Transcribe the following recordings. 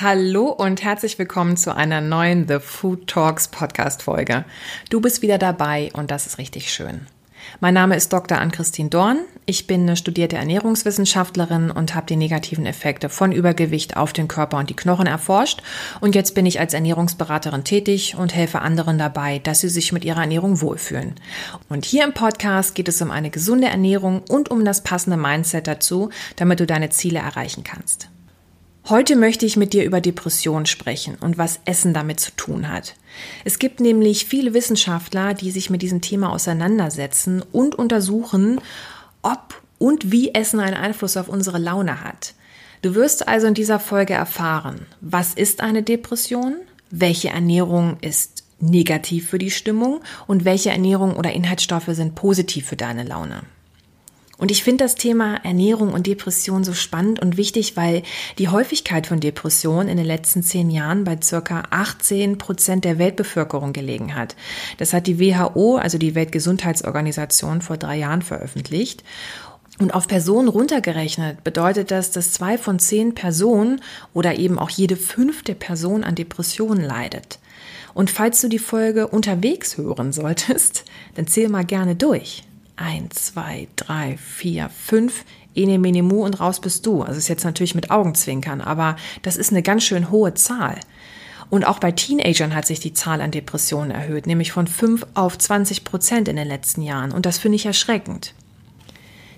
Hallo und herzlich willkommen zu einer neuen The Food Talks Podcast Folge. Du bist wieder dabei und das ist richtig schön. Mein Name ist Dr. Ann-Christine Dorn. Ich bin eine studierte Ernährungswissenschaftlerin und habe die negativen Effekte von Übergewicht auf den Körper und die Knochen erforscht. Und jetzt bin ich als Ernährungsberaterin tätig und helfe anderen dabei, dass sie sich mit ihrer Ernährung wohlfühlen. Und hier im Podcast geht es um eine gesunde Ernährung und um das passende Mindset dazu, damit du deine Ziele erreichen kannst. Heute möchte ich mit dir über Depression sprechen und was Essen damit zu tun hat. Es gibt nämlich viele Wissenschaftler, die sich mit diesem Thema auseinandersetzen und untersuchen, ob und wie Essen einen Einfluss auf unsere Laune hat. Du wirst also in dieser Folge erfahren, was ist eine Depression, welche Ernährung ist negativ für die Stimmung und welche Ernährung oder Inhaltsstoffe sind positiv für deine Laune. Und ich finde das Thema Ernährung und Depression so spannend und wichtig, weil die Häufigkeit von Depressionen in den letzten zehn Jahren bei circa 18 Prozent der Weltbevölkerung gelegen hat. Das hat die WHO, also die Weltgesundheitsorganisation, vor drei Jahren veröffentlicht. Und auf Personen runtergerechnet bedeutet das, dass zwei von zehn Personen oder eben auch jede fünfte Person an Depressionen leidet. Und falls du die Folge unterwegs hören solltest, dann zähl mal gerne durch. 1, 2, 3, 4, 5, ene mene mu und raus bist du. Also ist jetzt natürlich mit Augenzwinkern, aber das ist eine ganz schön hohe Zahl. Und auch bei Teenagern hat sich die Zahl an Depressionen erhöht, nämlich von 5 auf 20 Prozent in den letzten Jahren. Und das finde ich erschreckend.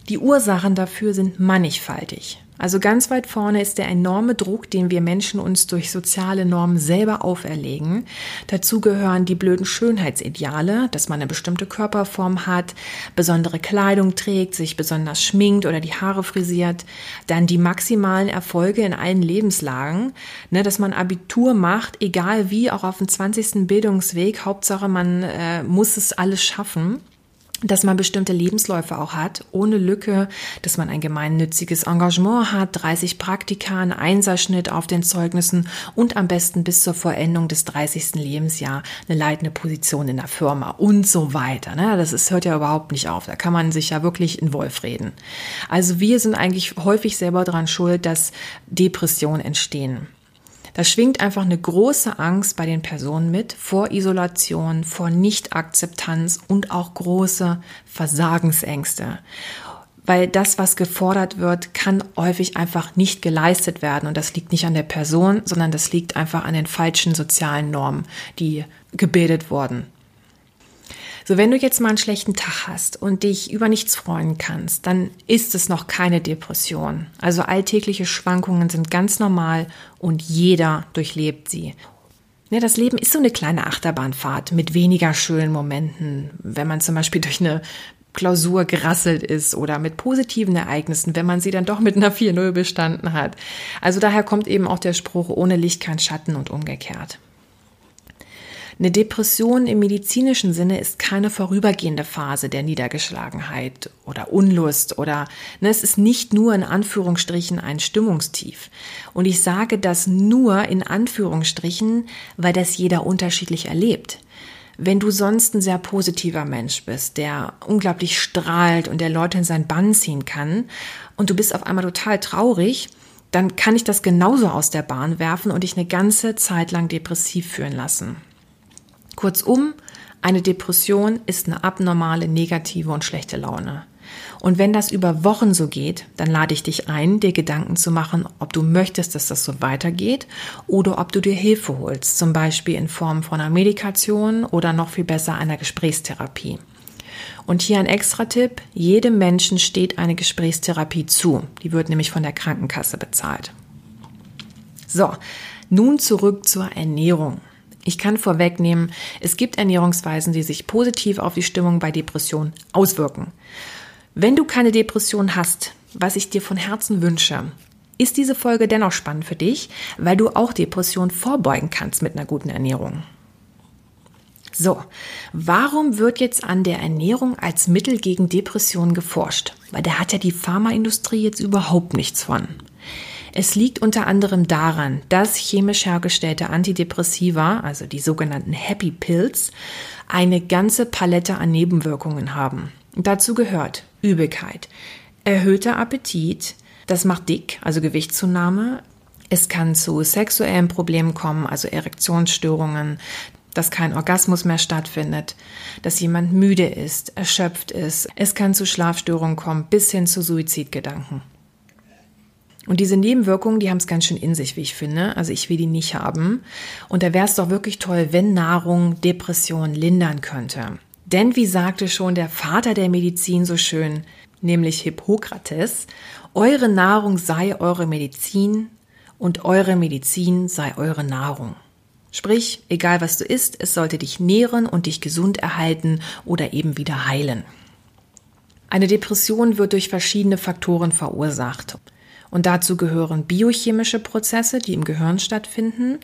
Die Ursachen dafür sind mannigfaltig. Also ganz weit vorne ist der enorme Druck, den wir Menschen uns durch soziale Normen selber auferlegen. Dazu gehören die blöden Schönheitsideale, dass man eine bestimmte Körperform hat, besondere Kleidung trägt, sich besonders schminkt oder die Haare frisiert. Dann die maximalen Erfolge in allen Lebenslagen, ne, dass man Abitur macht, egal wie, auch auf dem 20. Bildungsweg. Hauptsache, man äh, muss es alles schaffen dass man bestimmte Lebensläufe auch hat, ohne Lücke, dass man ein gemeinnütziges Engagement hat, 30 Praktika, einen Einserschnitt auf den Zeugnissen und am besten bis zur Vollendung des 30. Lebensjahr eine leitende Position in der Firma und so weiter. Ne? Das hört ja überhaupt nicht auf. Da kann man sich ja wirklich in Wolf reden. Also wir sind eigentlich häufig selber daran schuld, dass Depressionen entstehen. Da schwingt einfach eine große Angst bei den Personen mit vor Isolation, vor Nichtakzeptanz und auch große Versagensängste. Weil das, was gefordert wird, kann häufig einfach nicht geleistet werden. Und das liegt nicht an der Person, sondern das liegt einfach an den falschen sozialen Normen, die gebildet wurden. So, wenn du jetzt mal einen schlechten Tag hast und dich über nichts freuen kannst, dann ist es noch keine Depression. Also alltägliche Schwankungen sind ganz normal und jeder durchlebt sie. Ja, das Leben ist so eine kleine Achterbahnfahrt mit weniger schönen Momenten, wenn man zum Beispiel durch eine Klausur gerasselt ist oder mit positiven Ereignissen, wenn man sie dann doch mit einer 4-0 bestanden hat. Also daher kommt eben auch der Spruch, ohne Licht kein Schatten und umgekehrt. Eine Depression im medizinischen Sinne ist keine vorübergehende Phase der Niedergeschlagenheit oder Unlust oder ne, es ist nicht nur in Anführungsstrichen ein Stimmungstief. Und ich sage das nur in Anführungsstrichen, weil das jeder unterschiedlich erlebt. Wenn du sonst ein sehr positiver Mensch bist, der unglaublich strahlt und der Leute in sein Bann ziehen kann und du bist auf einmal total traurig, dann kann ich das genauso aus der Bahn werfen und dich eine ganze Zeit lang depressiv fühlen lassen. Kurzum, eine Depression ist eine abnormale, negative und schlechte Laune. Und wenn das über Wochen so geht, dann lade ich dich ein, dir Gedanken zu machen, ob du möchtest, dass das so weitergeht oder ob du dir Hilfe holst, zum Beispiel in Form von einer Medikation oder noch viel besser einer Gesprächstherapie. Und hier ein extra Tipp, jedem Menschen steht eine Gesprächstherapie zu. Die wird nämlich von der Krankenkasse bezahlt. So, nun zurück zur Ernährung. Ich kann vorwegnehmen, es gibt Ernährungsweisen, die sich positiv auf die Stimmung bei Depressionen auswirken. Wenn du keine Depression hast, was ich dir von Herzen wünsche, ist diese Folge dennoch spannend für dich, weil du auch Depressionen vorbeugen kannst mit einer guten Ernährung. So, warum wird jetzt an der Ernährung als Mittel gegen Depressionen geforscht? Weil da hat ja die Pharmaindustrie jetzt überhaupt nichts von. Es liegt unter anderem daran, dass chemisch hergestellte Antidepressiva, also die sogenannten Happy Pills, eine ganze Palette an Nebenwirkungen haben. Dazu gehört Übelkeit, erhöhter Appetit, das macht dick, also Gewichtszunahme. Es kann zu sexuellen Problemen kommen, also Erektionsstörungen, dass kein Orgasmus mehr stattfindet, dass jemand müde ist, erschöpft ist. Es kann zu Schlafstörungen kommen, bis hin zu Suizidgedanken. Und diese Nebenwirkungen, die haben es ganz schön in sich, wie ich finde. Also ich will die nicht haben. Und da wäre es doch wirklich toll, wenn Nahrung Depression lindern könnte. Denn wie sagte schon der Vater der Medizin so schön, nämlich Hippokrates, eure Nahrung sei eure Medizin und eure Medizin sei eure Nahrung. Sprich, egal was du isst, es sollte dich nähren und dich gesund erhalten oder eben wieder heilen. Eine Depression wird durch verschiedene Faktoren verursacht. Und dazu gehören biochemische Prozesse, die im Gehirn stattfinden,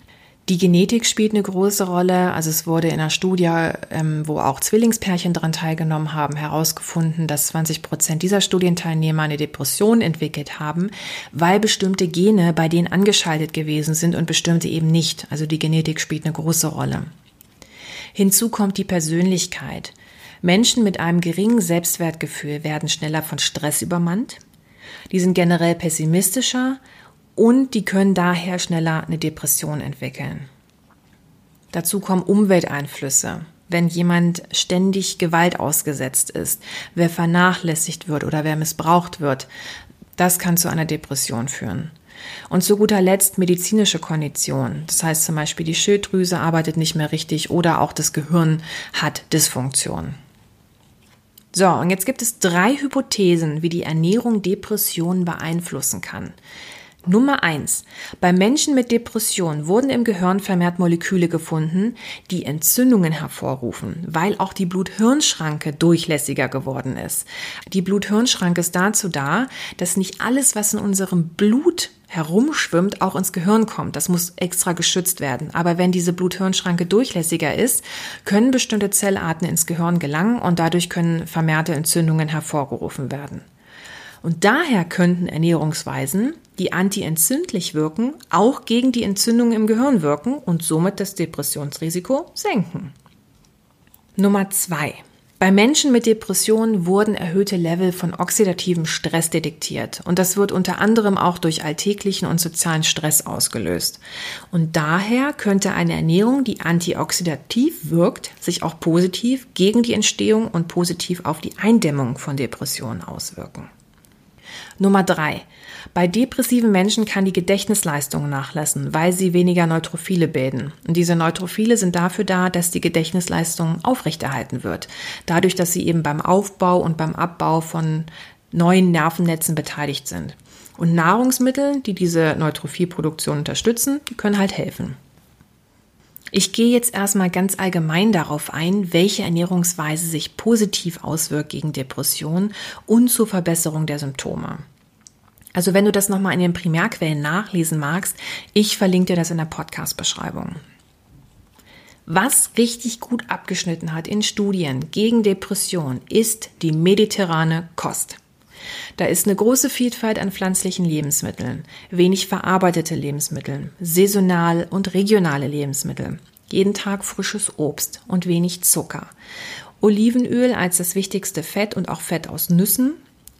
die Genetik spielt eine große Rolle. Also es wurde in einer Studie, ähm, wo auch Zwillingspärchen daran teilgenommen haben, herausgefunden, dass 20 Prozent dieser Studienteilnehmer eine Depression entwickelt haben, weil bestimmte Gene bei denen angeschaltet gewesen sind und bestimmte eben nicht. Also die Genetik spielt eine große Rolle. Hinzu kommt die Persönlichkeit. Menschen mit einem geringen Selbstwertgefühl werden schneller von Stress übermannt. Die sind generell pessimistischer und die können daher schneller eine Depression entwickeln. Dazu kommen Umwelteinflüsse. Wenn jemand ständig Gewalt ausgesetzt ist, wer vernachlässigt wird oder wer missbraucht wird, das kann zu einer Depression führen. Und zu guter Letzt medizinische Konditionen. Das heißt zum Beispiel, die Schilddrüse arbeitet nicht mehr richtig oder auch das Gehirn hat Dysfunktion. So, und jetzt gibt es drei Hypothesen, wie die Ernährung Depressionen beeinflussen kann. Nummer eins: Bei Menschen mit Depression wurden im Gehirn vermehrt Moleküle gefunden, die Entzündungen hervorrufen, weil auch die Blut-Hirn-Schranke durchlässiger geworden ist. Die Blut-Hirn-Schranke ist dazu da, dass nicht alles, was in unserem Blut herumschwimmt, auch ins Gehirn kommt. Das muss extra geschützt werden. Aber wenn diese Blut-Hirn-Schranke durchlässiger ist, können bestimmte Zellarten ins Gehirn gelangen und dadurch können vermehrte Entzündungen hervorgerufen werden. Und daher könnten Ernährungsweisen, die antientzündlich wirken, auch gegen die Entzündung im Gehirn wirken und somit das Depressionsrisiko senken. Nummer zwei. Bei Menschen mit Depressionen wurden erhöhte Level von oxidativem Stress detektiert und das wird unter anderem auch durch alltäglichen und sozialen Stress ausgelöst. Und daher könnte eine Ernährung, die antioxidativ wirkt, sich auch positiv gegen die Entstehung und positiv auf die Eindämmung von Depressionen auswirken. Nummer drei. Bei depressiven Menschen kann die Gedächtnisleistung nachlassen, weil sie weniger Neutrophile bilden. Und diese Neutrophile sind dafür da, dass die Gedächtnisleistung aufrechterhalten wird. Dadurch, dass sie eben beim Aufbau und beim Abbau von neuen Nervennetzen beteiligt sind. Und Nahrungsmittel, die diese Neutrophilproduktion unterstützen, können halt helfen. Ich gehe jetzt erstmal ganz allgemein darauf ein, welche Ernährungsweise sich positiv auswirkt gegen Depressionen und zur Verbesserung der Symptome. Also wenn du das nochmal in den Primärquellen nachlesen magst, ich verlinke dir das in der Podcast-Beschreibung. Was richtig gut abgeschnitten hat in Studien gegen Depression ist die mediterrane Kost. Da ist eine große Vielfalt an pflanzlichen Lebensmitteln, wenig verarbeitete Lebensmittel, saisonal und regionale Lebensmittel, jeden Tag frisches Obst und wenig Zucker. Olivenöl als das wichtigste Fett und auch Fett aus Nüssen.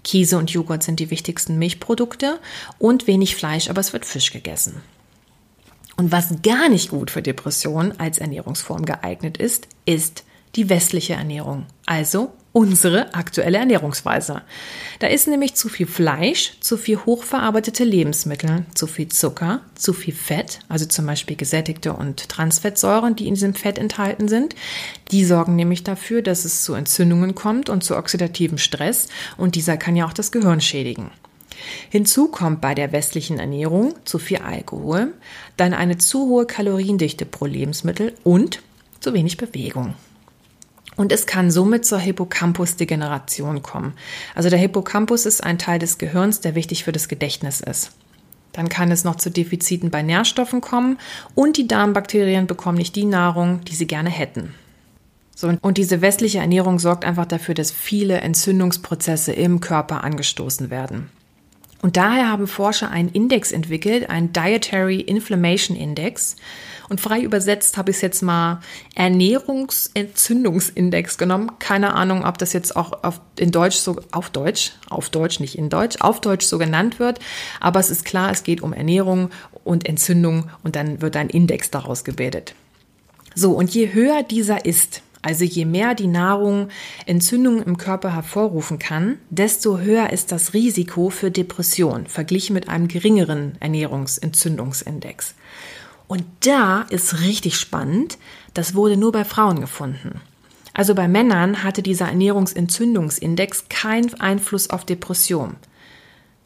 Käse und Joghurt sind die wichtigsten Milchprodukte und wenig Fleisch, aber es wird Fisch gegessen. Und was gar nicht gut für Depressionen als Ernährungsform geeignet ist, ist die westliche Ernährung, also unsere aktuelle Ernährungsweise. Da ist nämlich zu viel Fleisch, zu viel hochverarbeitete Lebensmittel, zu viel Zucker, zu viel Fett, also zum Beispiel gesättigte und Transfettsäuren, die in diesem Fett enthalten sind. Die sorgen nämlich dafür, dass es zu Entzündungen kommt und zu oxidativem Stress und dieser kann ja auch das Gehirn schädigen. Hinzu kommt bei der westlichen Ernährung zu viel Alkohol, dann eine zu hohe Kaloriendichte pro Lebensmittel und zu wenig Bewegung. Und es kann somit zur Hippocampus-Degeneration kommen. Also der Hippocampus ist ein Teil des Gehirns, der wichtig für das Gedächtnis ist. Dann kann es noch zu Defiziten bei Nährstoffen kommen und die Darmbakterien bekommen nicht die Nahrung, die sie gerne hätten. So, und diese westliche Ernährung sorgt einfach dafür, dass viele Entzündungsprozesse im Körper angestoßen werden. Und daher haben Forscher einen Index entwickelt, einen Dietary Inflammation Index. Und frei übersetzt habe ich es jetzt mal Ernährungsentzündungsindex genommen. Keine Ahnung, ob das jetzt auch auf, in Deutsch so, auf Deutsch, auf Deutsch, nicht in Deutsch, auf Deutsch so genannt wird. Aber es ist klar, es geht um Ernährung und Entzündung und dann wird ein Index daraus gebildet. So, und je höher dieser ist, also je mehr die Nahrung Entzündungen im Körper hervorrufen kann, desto höher ist das Risiko für Depression verglichen mit einem geringeren Ernährungsentzündungsindex. Und da ist richtig spannend, das wurde nur bei Frauen gefunden. Also bei Männern hatte dieser Ernährungsentzündungsindex keinen Einfluss auf Depression.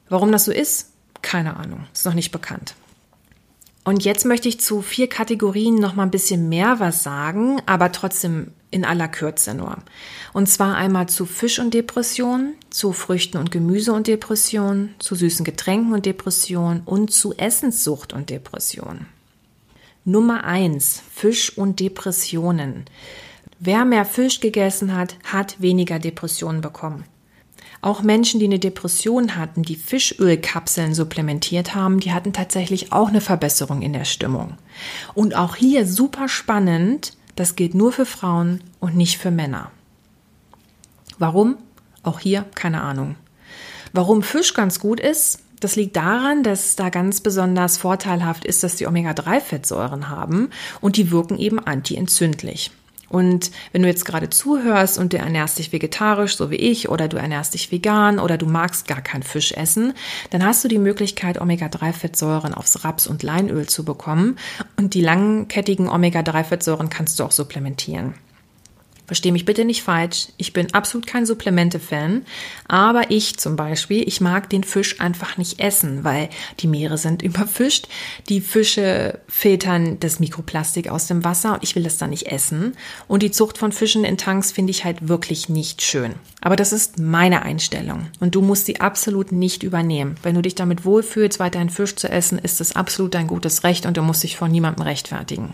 Warum das so ist? Keine Ahnung, ist noch nicht bekannt. Und jetzt möchte ich zu vier Kategorien noch mal ein bisschen mehr was sagen, aber trotzdem in aller Kürze nur. Und zwar einmal zu Fisch und Depression, zu Früchten und Gemüse und Depression, zu süßen Getränken und Depression und zu Essenssucht und Depression. Nummer eins: Fisch und Depressionen. Wer mehr Fisch gegessen hat, hat weniger Depressionen bekommen. Auch Menschen, die eine Depression hatten, die Fischölkapseln supplementiert haben, die hatten tatsächlich auch eine Verbesserung in der Stimmung. Und auch hier super spannend, das gilt nur für Frauen und nicht für Männer. Warum? Auch hier keine Ahnung. Warum Fisch ganz gut ist, das liegt daran, dass da ganz besonders vorteilhaft ist, dass die Omega-3-Fettsäuren haben und die wirken eben antientzündlich. Und wenn du jetzt gerade zuhörst und du ernährst dich vegetarisch, so wie ich, oder du ernährst dich vegan oder du magst gar kein Fisch essen, dann hast du die Möglichkeit, Omega-3-Fettsäuren aufs Raps- und Leinöl zu bekommen. Und die langkettigen Omega-3-Fettsäuren kannst du auch supplementieren. Versteh mich bitte nicht falsch. Ich bin absolut kein Supplemente-Fan. Aber ich zum Beispiel, ich mag den Fisch einfach nicht essen, weil die Meere sind überfischt. Die Fische filtern das Mikroplastik aus dem Wasser und ich will das dann nicht essen. Und die Zucht von Fischen in Tanks finde ich halt wirklich nicht schön. Aber das ist meine Einstellung. Und du musst sie absolut nicht übernehmen. Wenn du dich damit wohlfühlst, weiterhin Fisch zu essen, ist es absolut dein gutes Recht und du musst dich vor niemandem rechtfertigen.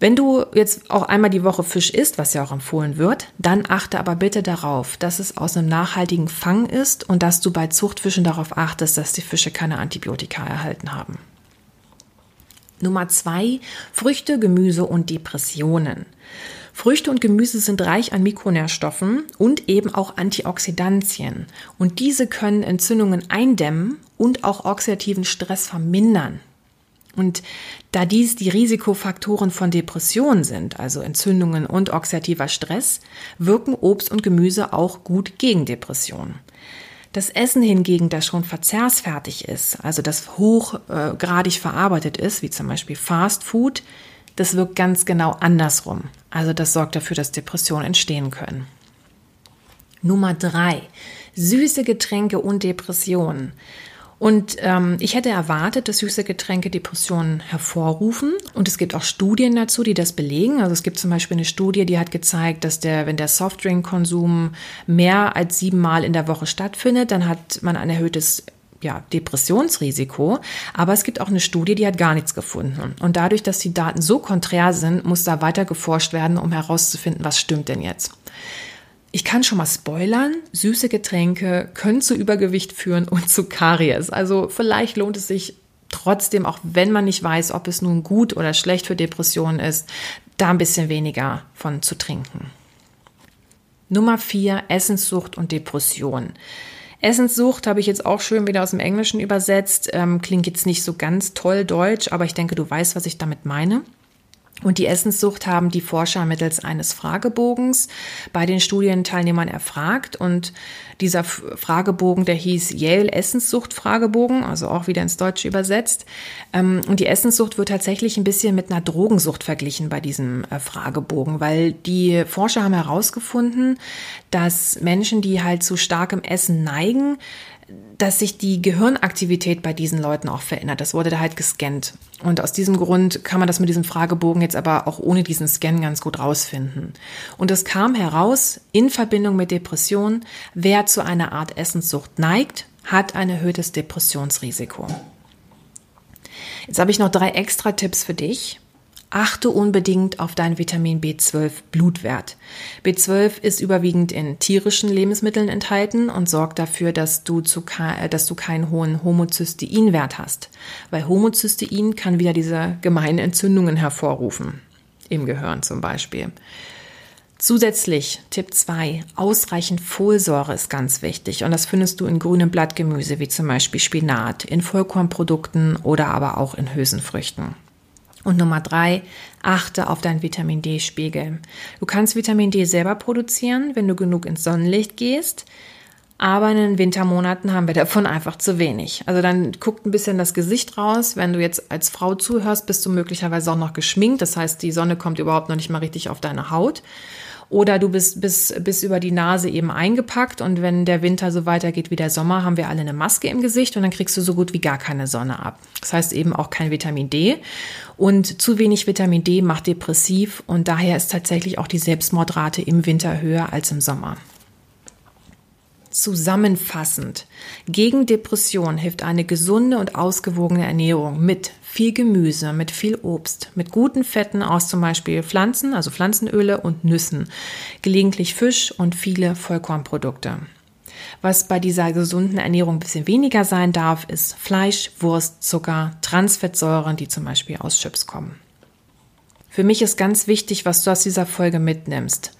Wenn du jetzt auch einmal die Woche Fisch isst, was ja auch empfohlen wird, dann achte aber bitte darauf, dass es aus einem nachhaltigen Fang ist und dass du bei Zuchtfischen darauf achtest, dass die Fische keine Antibiotika erhalten haben. Nummer zwei, Früchte, Gemüse und Depressionen. Früchte und Gemüse sind reich an Mikronährstoffen und eben auch Antioxidantien. Und diese können Entzündungen eindämmen und auch oxidativen Stress vermindern. Und da dies die Risikofaktoren von Depressionen sind, also Entzündungen und oxidativer Stress, wirken Obst und Gemüse auch gut gegen Depressionen. Das Essen hingegen, das schon verzehrsfertig ist, also das hochgradig verarbeitet ist, wie zum Beispiel Fast Food, das wirkt ganz genau andersrum. Also das sorgt dafür, dass Depressionen entstehen können. Nummer drei: Süße Getränke und Depressionen. Und ähm, ich hätte erwartet, dass süße Getränke Depressionen hervorrufen. Und es gibt auch Studien dazu, die das belegen. Also es gibt zum Beispiel eine Studie, die hat gezeigt, dass der, wenn der Softdrink-Konsum mehr als siebenmal in der Woche stattfindet, dann hat man ein erhöhtes ja, Depressionsrisiko. Aber es gibt auch eine Studie, die hat gar nichts gefunden. Und dadurch, dass die Daten so konträr sind, muss da weiter geforscht werden, um herauszufinden, was stimmt denn jetzt. Ich kann schon mal spoilern, süße Getränke können zu Übergewicht führen und zu Karies. Also vielleicht lohnt es sich trotzdem, auch wenn man nicht weiß, ob es nun gut oder schlecht für Depressionen ist, da ein bisschen weniger von zu trinken. Nummer vier, Essenssucht und Depression. Essenssucht habe ich jetzt auch schön wieder aus dem Englischen übersetzt. Ähm, klingt jetzt nicht so ganz toll deutsch, aber ich denke, du weißt, was ich damit meine. Und die Essenssucht haben die Forscher mittels eines Fragebogens bei den Studienteilnehmern erfragt. Und dieser Fragebogen, der hieß Yale Essenssucht Fragebogen, also auch wieder ins Deutsche übersetzt. Ähm, und die Essenssucht wird tatsächlich ein bisschen mit einer Drogensucht verglichen bei diesem äh, Fragebogen, weil die Forscher haben herausgefunden, dass Menschen, die halt zu starkem Essen neigen, dass sich die Gehirnaktivität bei diesen Leuten auch verändert. Das wurde da halt gescannt. Und aus diesem Grund kann man das mit diesem Fragebogen jetzt aber auch ohne diesen Scan ganz gut rausfinden. Und es kam heraus, in Verbindung mit Depression, wer zu einer Art Essenssucht neigt, hat ein erhöhtes Depressionsrisiko. Jetzt habe ich noch drei extra Tipps für dich. Achte unbedingt auf deinen Vitamin B12 Blutwert. B12 ist überwiegend in tierischen Lebensmitteln enthalten und sorgt dafür, dass du, zu, äh, dass du keinen hohen Homozysteinwert hast. Weil Homozystein kann wieder diese gemeinen Entzündungen hervorrufen. Im Gehirn zum Beispiel. Zusätzlich Tipp 2, ausreichend Folsäure ist ganz wichtig und das findest du in grünem Blattgemüse wie zum Beispiel Spinat, in Vollkornprodukten oder aber auch in Hülsenfrüchten. Und Nummer drei, achte auf deinen Vitamin D-Spiegel. Du kannst Vitamin D selber produzieren, wenn du genug ins Sonnenlicht gehst. Aber in den Wintermonaten haben wir davon einfach zu wenig. Also dann guckt ein bisschen das Gesicht raus. Wenn du jetzt als Frau zuhörst, bist du möglicherweise auch noch geschminkt. Das heißt, die Sonne kommt überhaupt noch nicht mal richtig auf deine Haut. Oder du bist bis, bis über die Nase eben eingepackt und wenn der Winter so weitergeht wie der Sommer, haben wir alle eine Maske im Gesicht und dann kriegst du so gut wie gar keine Sonne ab. Das heißt eben auch kein Vitamin D. Und zu wenig Vitamin D macht depressiv und daher ist tatsächlich auch die Selbstmordrate im Winter höher als im Sommer. Zusammenfassend. Gegen Depression hilft eine gesunde und ausgewogene Ernährung mit viel Gemüse, mit viel Obst, mit guten Fetten aus zum Beispiel Pflanzen, also Pflanzenöle und Nüssen, gelegentlich Fisch und viele Vollkornprodukte. Was bei dieser gesunden Ernährung ein bisschen weniger sein darf, ist Fleisch, Wurst, Zucker, Transfettsäuren, die zum Beispiel aus Chips kommen. Für mich ist ganz wichtig, was du aus dieser Folge mitnimmst.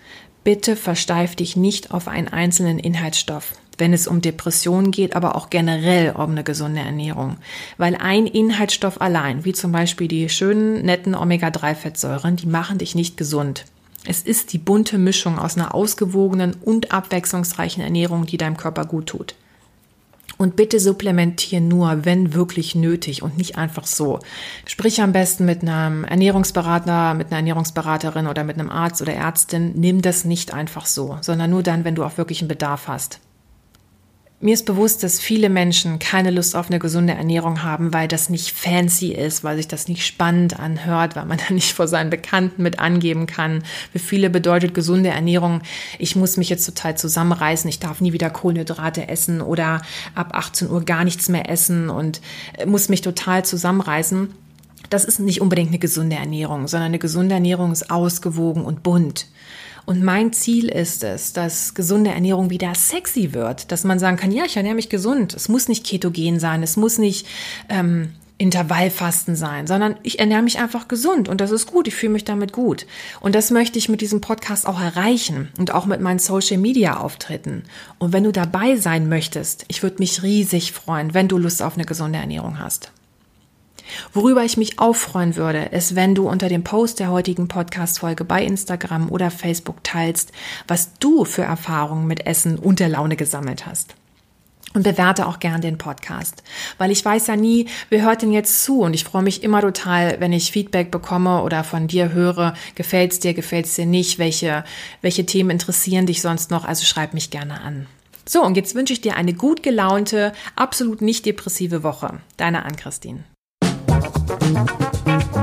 Bitte versteif dich nicht auf einen einzelnen Inhaltsstoff, wenn es um Depressionen geht, aber auch generell um eine gesunde Ernährung. Weil ein Inhaltsstoff allein, wie zum Beispiel die schönen, netten Omega-3-Fettsäuren, die machen dich nicht gesund. Es ist die bunte Mischung aus einer ausgewogenen und abwechslungsreichen Ernährung, die deinem Körper gut tut. Und bitte supplementieren nur, wenn wirklich nötig und nicht einfach so. Sprich am besten mit einem Ernährungsberater, mit einer Ernährungsberaterin oder mit einem Arzt oder Ärztin. Nimm das nicht einfach so, sondern nur dann, wenn du auch wirklich einen Bedarf hast. Mir ist bewusst, dass viele Menschen keine Lust auf eine gesunde Ernährung haben, weil das nicht fancy ist, weil sich das nicht spannend anhört, weil man da nicht vor seinen Bekannten mit angeben kann. Für viele bedeutet gesunde Ernährung, ich muss mich jetzt total zusammenreißen, ich darf nie wieder Kohlenhydrate essen oder ab 18 Uhr gar nichts mehr essen und äh, muss mich total zusammenreißen. Das ist nicht unbedingt eine gesunde Ernährung, sondern eine gesunde Ernährung ist ausgewogen und bunt. Und mein Ziel ist es, dass gesunde Ernährung wieder sexy wird, dass man sagen kann, ja, ich ernähre mich gesund. Es muss nicht ketogen sein, es muss nicht ähm, Intervallfasten sein, sondern ich ernähre mich einfach gesund und das ist gut. Ich fühle mich damit gut. Und das möchte ich mit diesem Podcast auch erreichen und auch mit meinen Social Media Auftritten. Und wenn du dabei sein möchtest, ich würde mich riesig freuen, wenn du Lust auf eine gesunde Ernährung hast. Worüber ich mich auch freuen würde, ist, wenn du unter dem Post der heutigen Podcast-Folge bei Instagram oder Facebook teilst, was du für Erfahrungen mit Essen und der Laune gesammelt hast. Und bewerte auch gern den Podcast, weil ich weiß ja nie, wer hört denn jetzt zu und ich freue mich immer total, wenn ich Feedback bekomme oder von dir höre, gefällt's dir, gefällt's dir nicht, welche, welche Themen interessieren dich sonst noch, also schreib mich gerne an. So, und jetzt wünsche ich dir eine gut gelaunte, absolut nicht depressive Woche. Deine Ann-Christine. なんだ?